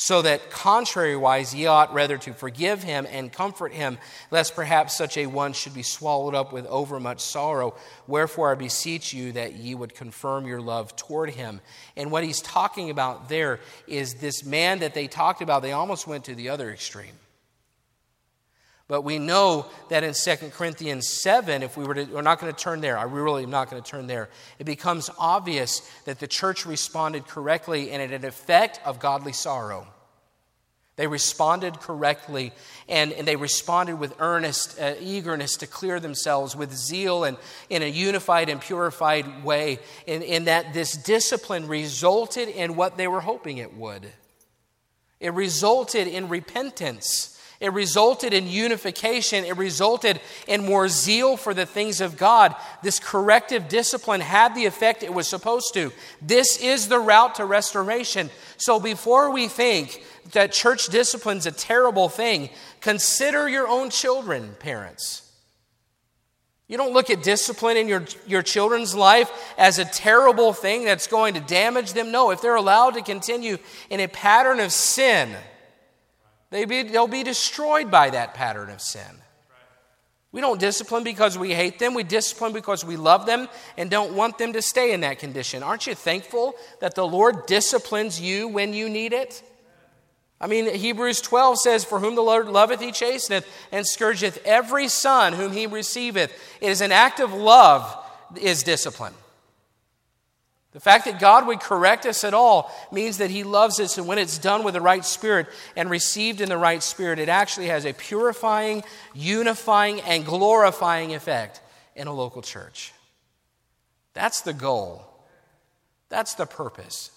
so that contrariwise ye ought rather to forgive him and comfort him, lest perhaps such a one should be swallowed up with overmuch sorrow. Wherefore I beseech you that ye would confirm your love toward him. And what he's talking about there is this man that they talked about, they almost went to the other extreme. But we know that in 2 Corinthians 7, if we were to, we're not going to turn there, I really am not going to turn there. It becomes obvious that the church responded correctly and it had an effect of godly sorrow. They responded correctly and, and they responded with earnest uh, eagerness to clear themselves, with zeal and in a unified and purified way, in, in that this discipline resulted in what they were hoping it would. It resulted in repentance. It resulted in unification. It resulted in more zeal for the things of God. This corrective discipline had the effect it was supposed to. This is the route to restoration. So before we think that church discipline is a terrible thing, consider your own children, parents. You don't look at discipline in your, your children's life as a terrible thing that's going to damage them. No, if they're allowed to continue in a pattern of sin, they be, they'll be destroyed by that pattern of sin. We don't discipline because we hate them. We discipline because we love them and don't want them to stay in that condition. Aren't you thankful that the Lord disciplines you when you need it? I mean, Hebrews 12 says, For whom the Lord loveth, he chasteneth, and scourgeth every son whom he receiveth. It is an act of love, is discipline. The fact that God would correct us at all means that He loves us, and when it's done with the right spirit and received in the right spirit, it actually has a purifying, unifying, and glorifying effect in a local church. That's the goal, that's the purpose.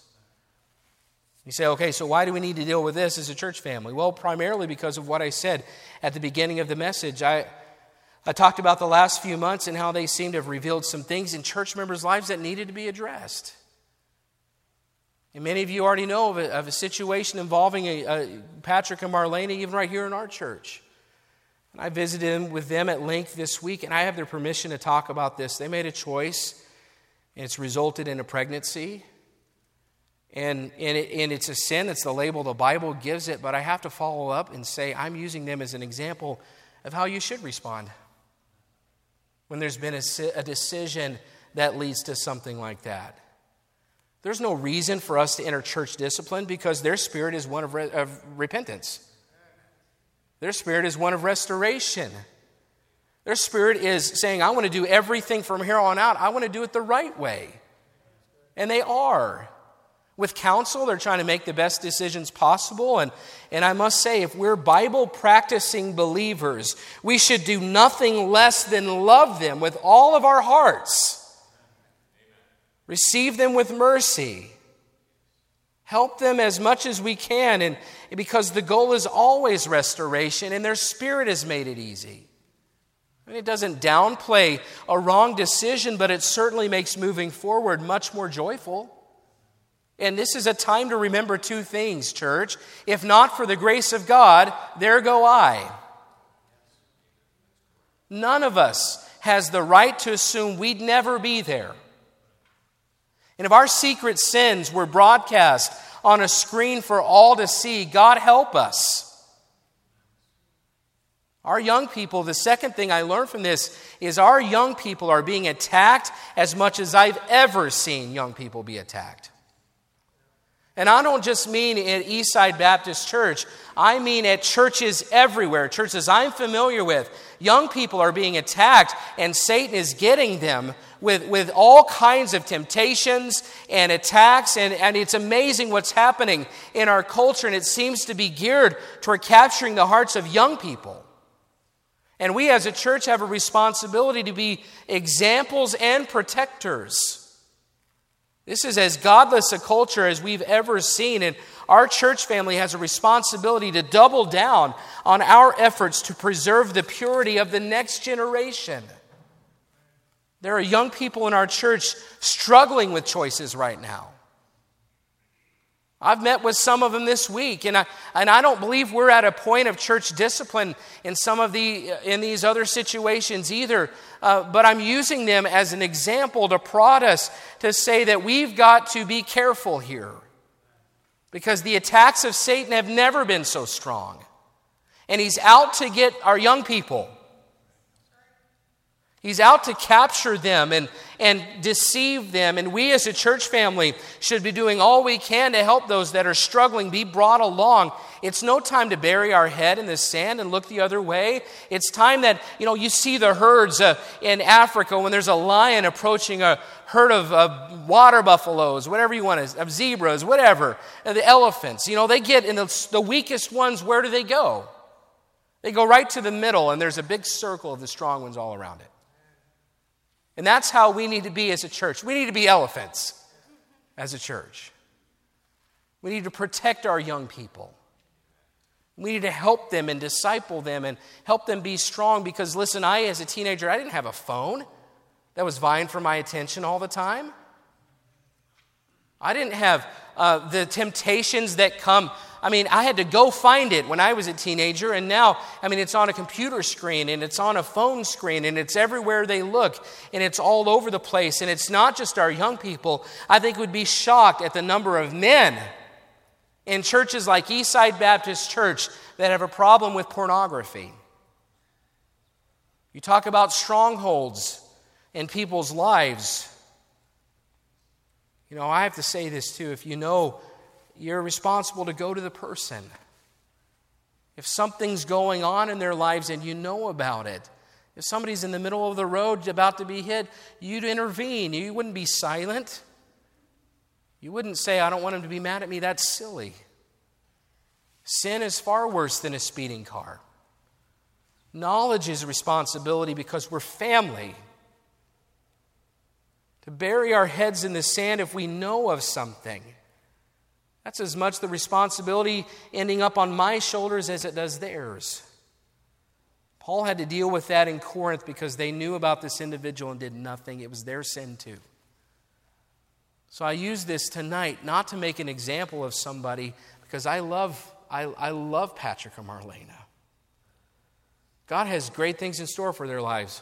You say, okay, so why do we need to deal with this as a church family? Well, primarily because of what I said at the beginning of the message. I, I talked about the last few months and how they seem to have revealed some things in church members' lives that needed to be addressed. And many of you already know of a, of a situation involving a, a Patrick and Marlene, even right here in our church. And I visited with them at length this week, and I have their permission to talk about this. They made a choice, and it's resulted in a pregnancy. And, and, it, and it's a sin, it's the label the Bible gives it, but I have to follow up and say I'm using them as an example of how you should respond when there's been a, a decision that leads to something like that. There's no reason for us to enter church discipline because their spirit is one of, re- of repentance. Their spirit is one of restoration. Their spirit is saying, I want to do everything from here on out. I want to do it the right way. And they are. With counsel, they're trying to make the best decisions possible. And, and I must say, if we're Bible practicing believers, we should do nothing less than love them with all of our hearts. Receive them with mercy. Help them as much as we can, and because the goal is always restoration, and their spirit has made it easy. And it doesn't downplay a wrong decision, but it certainly makes moving forward much more joyful. And this is a time to remember two things, church. If not for the grace of God, there go I. None of us has the right to assume we'd never be there. And if our secret sins were broadcast on a screen for all to see, God help us. Our young people, the second thing I learned from this is our young people are being attacked as much as I've ever seen young people be attacked. And I don't just mean at Eastside Baptist Church, I mean at churches everywhere, churches I'm familiar with. Young people are being attacked, and Satan is getting them with, with all kinds of temptations and attacks. And, and it's amazing what's happening in our culture, and it seems to be geared toward capturing the hearts of young people. And we as a church have a responsibility to be examples and protectors. This is as godless a culture as we've ever seen, and our church family has a responsibility to double down on our efforts to preserve the purity of the next generation. There are young people in our church struggling with choices right now. I've met with some of them this week, and I, and I don't believe we're at a point of church discipline in some of the in these other situations either. Uh, but I'm using them as an example to prod us to say that we've got to be careful here, because the attacks of Satan have never been so strong, and he's out to get our young people. He's out to capture them and, and deceive them. And we as a church family should be doing all we can to help those that are struggling be brought along. It's no time to bury our head in the sand and look the other way. It's time that, you know, you see the herds uh, in Africa when there's a lion approaching a herd of uh, water buffaloes, whatever you want to, of zebras, whatever, uh, the elephants. You know, they get in the, the weakest ones, where do they go? They go right to the middle, and there's a big circle of the strong ones all around it. And that's how we need to be as a church. We need to be elephants as a church. We need to protect our young people. We need to help them and disciple them and help them be strong because, listen, I, as a teenager, I didn't have a phone that was vying for my attention all the time. I didn't have uh, the temptations that come I mean, I had to go find it when I was a teenager, and now, I mean, it's on a computer screen and it's on a phone screen and it's everywhere they look and it's all over the place. And it's not just our young people. I think would be shocked at the number of men in churches like Eastside Baptist Church that have a problem with pornography. You talk about strongholds in people's lives. You know, I have to say this too. If you know you're responsible to go to the person. If something's going on in their lives and you know about it, if somebody's in the middle of the road about to be hit, you'd intervene. You wouldn't be silent. You wouldn't say, I don't want him to be mad at me. That's silly. Sin is far worse than a speeding car. Knowledge is a responsibility because we're family. To bury our heads in the sand if we know of something. That's as much the responsibility ending up on my shoulders as it does theirs. Paul had to deal with that in Corinth because they knew about this individual and did nothing. It was their sin too. So I use this tonight not to make an example of somebody because I love, I, I love Patrick or Marlena. God has great things in store for their lives.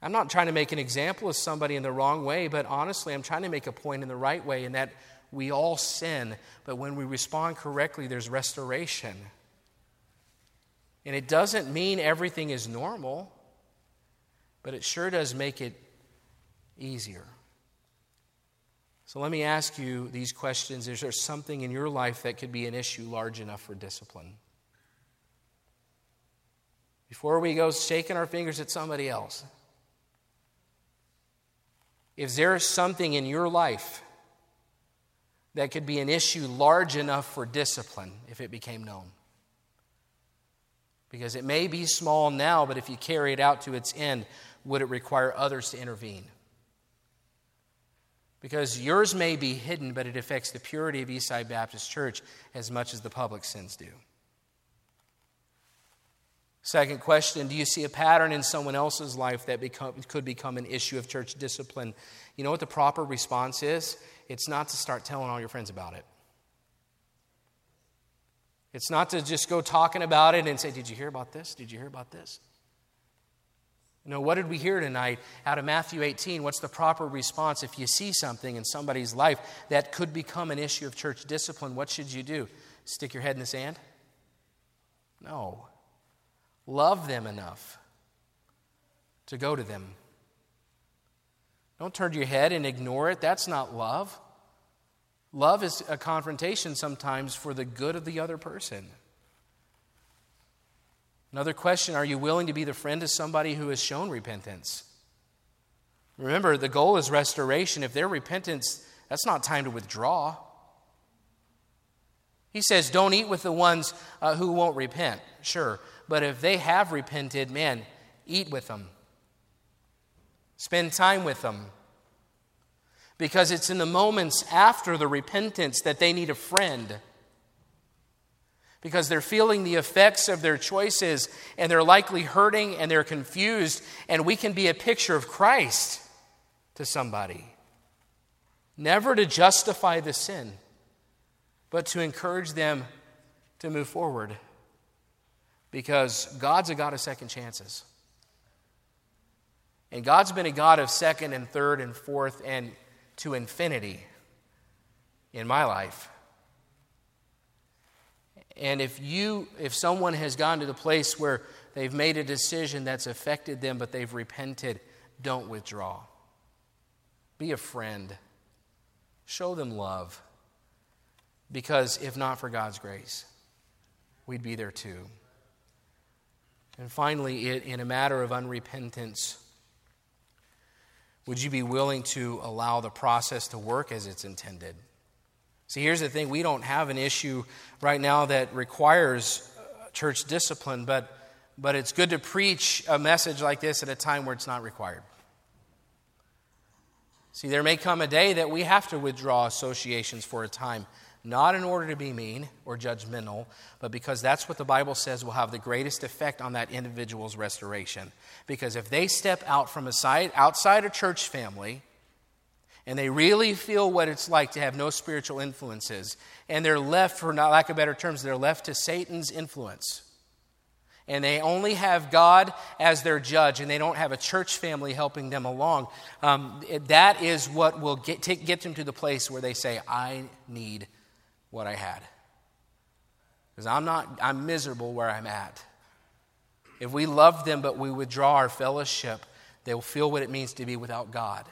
I'm not trying to make an example of somebody in the wrong way, but honestly, I'm trying to make a point in the right way, in that we all sin, but when we respond correctly, there's restoration. And it doesn't mean everything is normal, but it sure does make it easier. So let me ask you these questions. Is there something in your life that could be an issue large enough for discipline? Before we go shaking our fingers at somebody else, if there is something in your life that could be an issue large enough for discipline if it became known. Because it may be small now, but if you carry it out to its end, would it require others to intervene? Because yours may be hidden, but it affects the purity of Eastside Baptist Church as much as the public sins do. Second question Do you see a pattern in someone else's life that become, could become an issue of church discipline? You know what the proper response is? it's not to start telling all your friends about it. It's not to just go talking about it and say, Did you hear about this? Did you hear about this? You know, what did we hear tonight out of Matthew 18? What's the proper response if you see something in somebody's life that could become an issue of church discipline? What should you do? Stick your head in the sand? No. Love them enough to go to them don't turn your head and ignore it. That's not love. Love is a confrontation sometimes for the good of the other person. Another question Are you willing to be the friend of somebody who has shown repentance? Remember, the goal is restoration. If they're repentance, that's not time to withdraw. He says, Don't eat with the ones uh, who won't repent. Sure. But if they have repented, man, eat with them. Spend time with them. Because it's in the moments after the repentance that they need a friend. Because they're feeling the effects of their choices and they're likely hurting and they're confused, and we can be a picture of Christ to somebody. Never to justify the sin, but to encourage them to move forward because God's a God of second chances. And God's been a God of second and third and fourth and to infinity in my life. And if you if someone has gone to the place where they've made a decision that's affected them but they've repented, don't withdraw. Be a friend. Show them love. Because if not for God's grace, we'd be there too. And finally, it, in a matter of unrepentance, would you be willing to allow the process to work as it's intended? See, here's the thing we don't have an issue right now that requires uh, church discipline, but, but it's good to preach a message like this at a time where it's not required. See, there may come a day that we have to withdraw associations for a time, not in order to be mean or judgmental, but because that's what the Bible says will have the greatest effect on that individual's restoration. Because if they step out from a side, outside a church family, and they really feel what it's like to have no spiritual influences. And they're left, for not lack of better terms, they're left to Satan's influence. And they only have God as their judge, and they don't have a church family helping them along. Um, that is what will get, take, get them to the place where they say, I need what I had. Because I'm not, I'm miserable where I'm at. If we love them but we withdraw our fellowship, they'll feel what it means to be without God.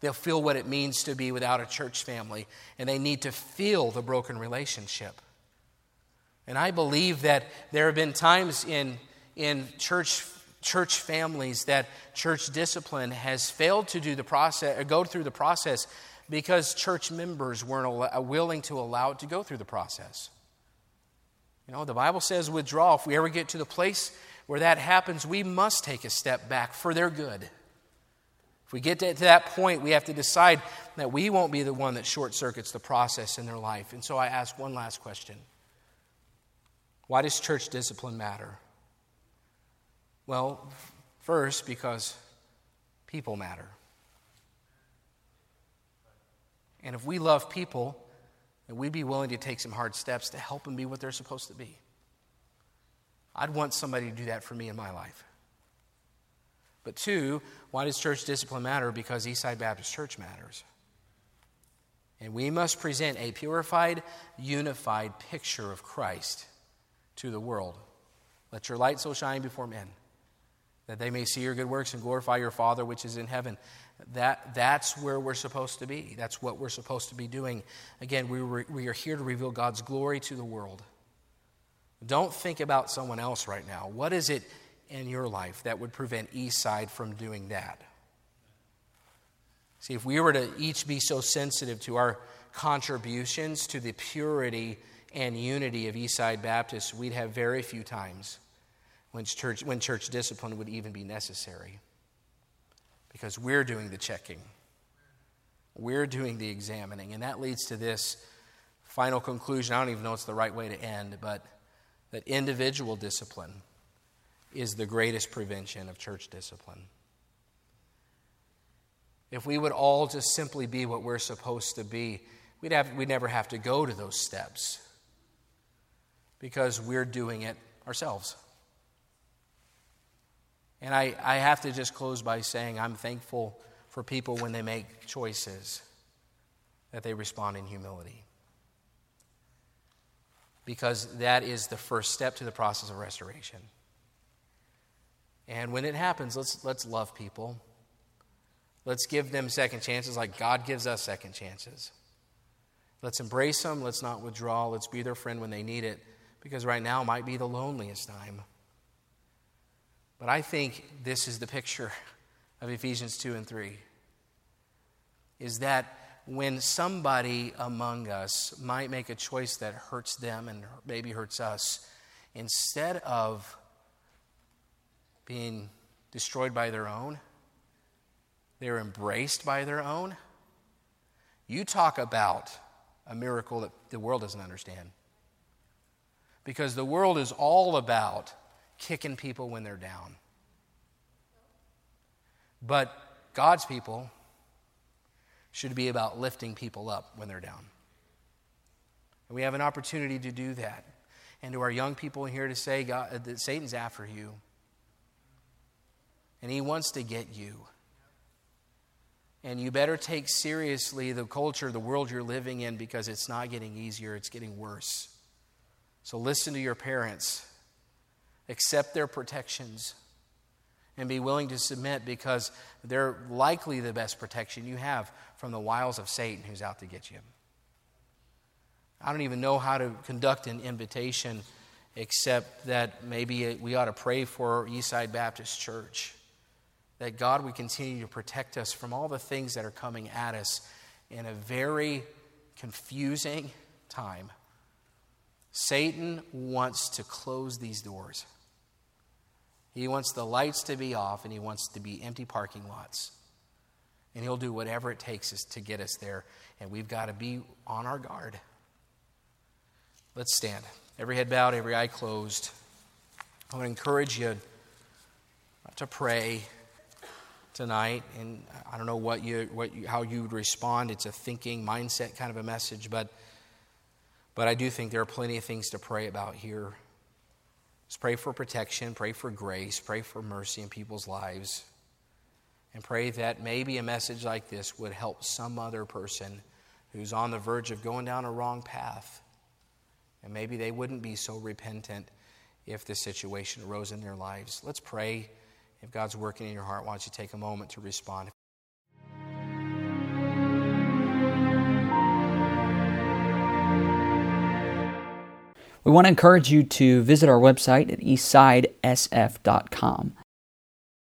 They'll feel what it means to be without a church family, and they need to feel the broken relationship. And I believe that there have been times in, in church, church families that church discipline has failed to do the process, or go through the process because church members weren't uh, willing to allow it to go through the process. You know, the Bible says withdraw. If we ever get to the place where that happens, we must take a step back for their good. If we get to, that point, we have to decide that we won't be the one that short circuits the process in their life. And so I ask one last question Why does church discipline matter? Well, first, because people matter. And if we love people, then we'd be willing to take some hard steps to help them be what they're supposed to be. I'd want somebody to do that for me in my life. But two, why does church discipline matter? Because Eastside Baptist Church matters. And we must present a purified, unified picture of Christ to the world. Let your light so shine before men that they may see your good works and glorify your Father which is in heaven. That, that's where we're supposed to be. That's what we're supposed to be doing. Again, we, re, we are here to reveal God's glory to the world. Don't think about someone else right now. What is it in your life that would prevent Eastside from doing that? See, if we were to each be so sensitive to our contributions to the purity and unity of Eastside Baptist, we'd have very few times when church, when church discipline would even be necessary. Because we're doing the checking, we're doing the examining. And that leads to this final conclusion. I don't even know it's the right way to end, but that individual discipline is the greatest prevention of church discipline. If we would all just simply be what we're supposed to be, we'd, have, we'd never have to go to those steps because we're doing it ourselves. And I, I have to just close by saying I'm thankful for people when they make choices that they respond in humility. Because that is the first step to the process of restoration. And when it happens, let's, let's love people. Let's give them second chances like God gives us second chances. Let's embrace them. Let's not withdraw. Let's be their friend when they need it because right now might be the loneliest time. But I think this is the picture of Ephesians 2 and 3 is that when somebody among us might make a choice that hurts them and maybe hurts us, instead of being destroyed by their own, they're embraced by their own. You talk about a miracle that the world doesn't understand. Because the world is all about kicking people when they're down. But God's people should be about lifting people up when they're down. And we have an opportunity to do that. And to our young people here to say God, that Satan's after you. And he wants to get you. And you better take seriously the culture, the world you're living in, because it's not getting easier, it's getting worse. So listen to your parents, accept their protections, and be willing to submit because they're likely the best protection you have from the wiles of Satan who's out to get you. I don't even know how to conduct an invitation except that maybe we ought to pray for Eastside Baptist Church. That God would continue to protect us from all the things that are coming at us in a very confusing time. Satan wants to close these doors. He wants the lights to be off and he wants to be empty parking lots. And he'll do whatever it takes to get us there. And we've got to be on our guard. Let's stand. Every head bowed, every eye closed. I want to encourage you to pray tonight. And I don't know what you, what you, how you would respond. It's a thinking, mindset kind of a message, but, but I do think there are plenty of things to pray about here. Let's pray for protection, pray for grace, pray for mercy in people's lives, and pray that maybe a message like this would help some other person who's on the verge of going down a wrong path and maybe they wouldn't be so repentant if this situation arose in their lives. Let's pray. If God's working in your heart, why don't you take a moment to respond? We want to encourage you to visit our website at eastsidesf.com.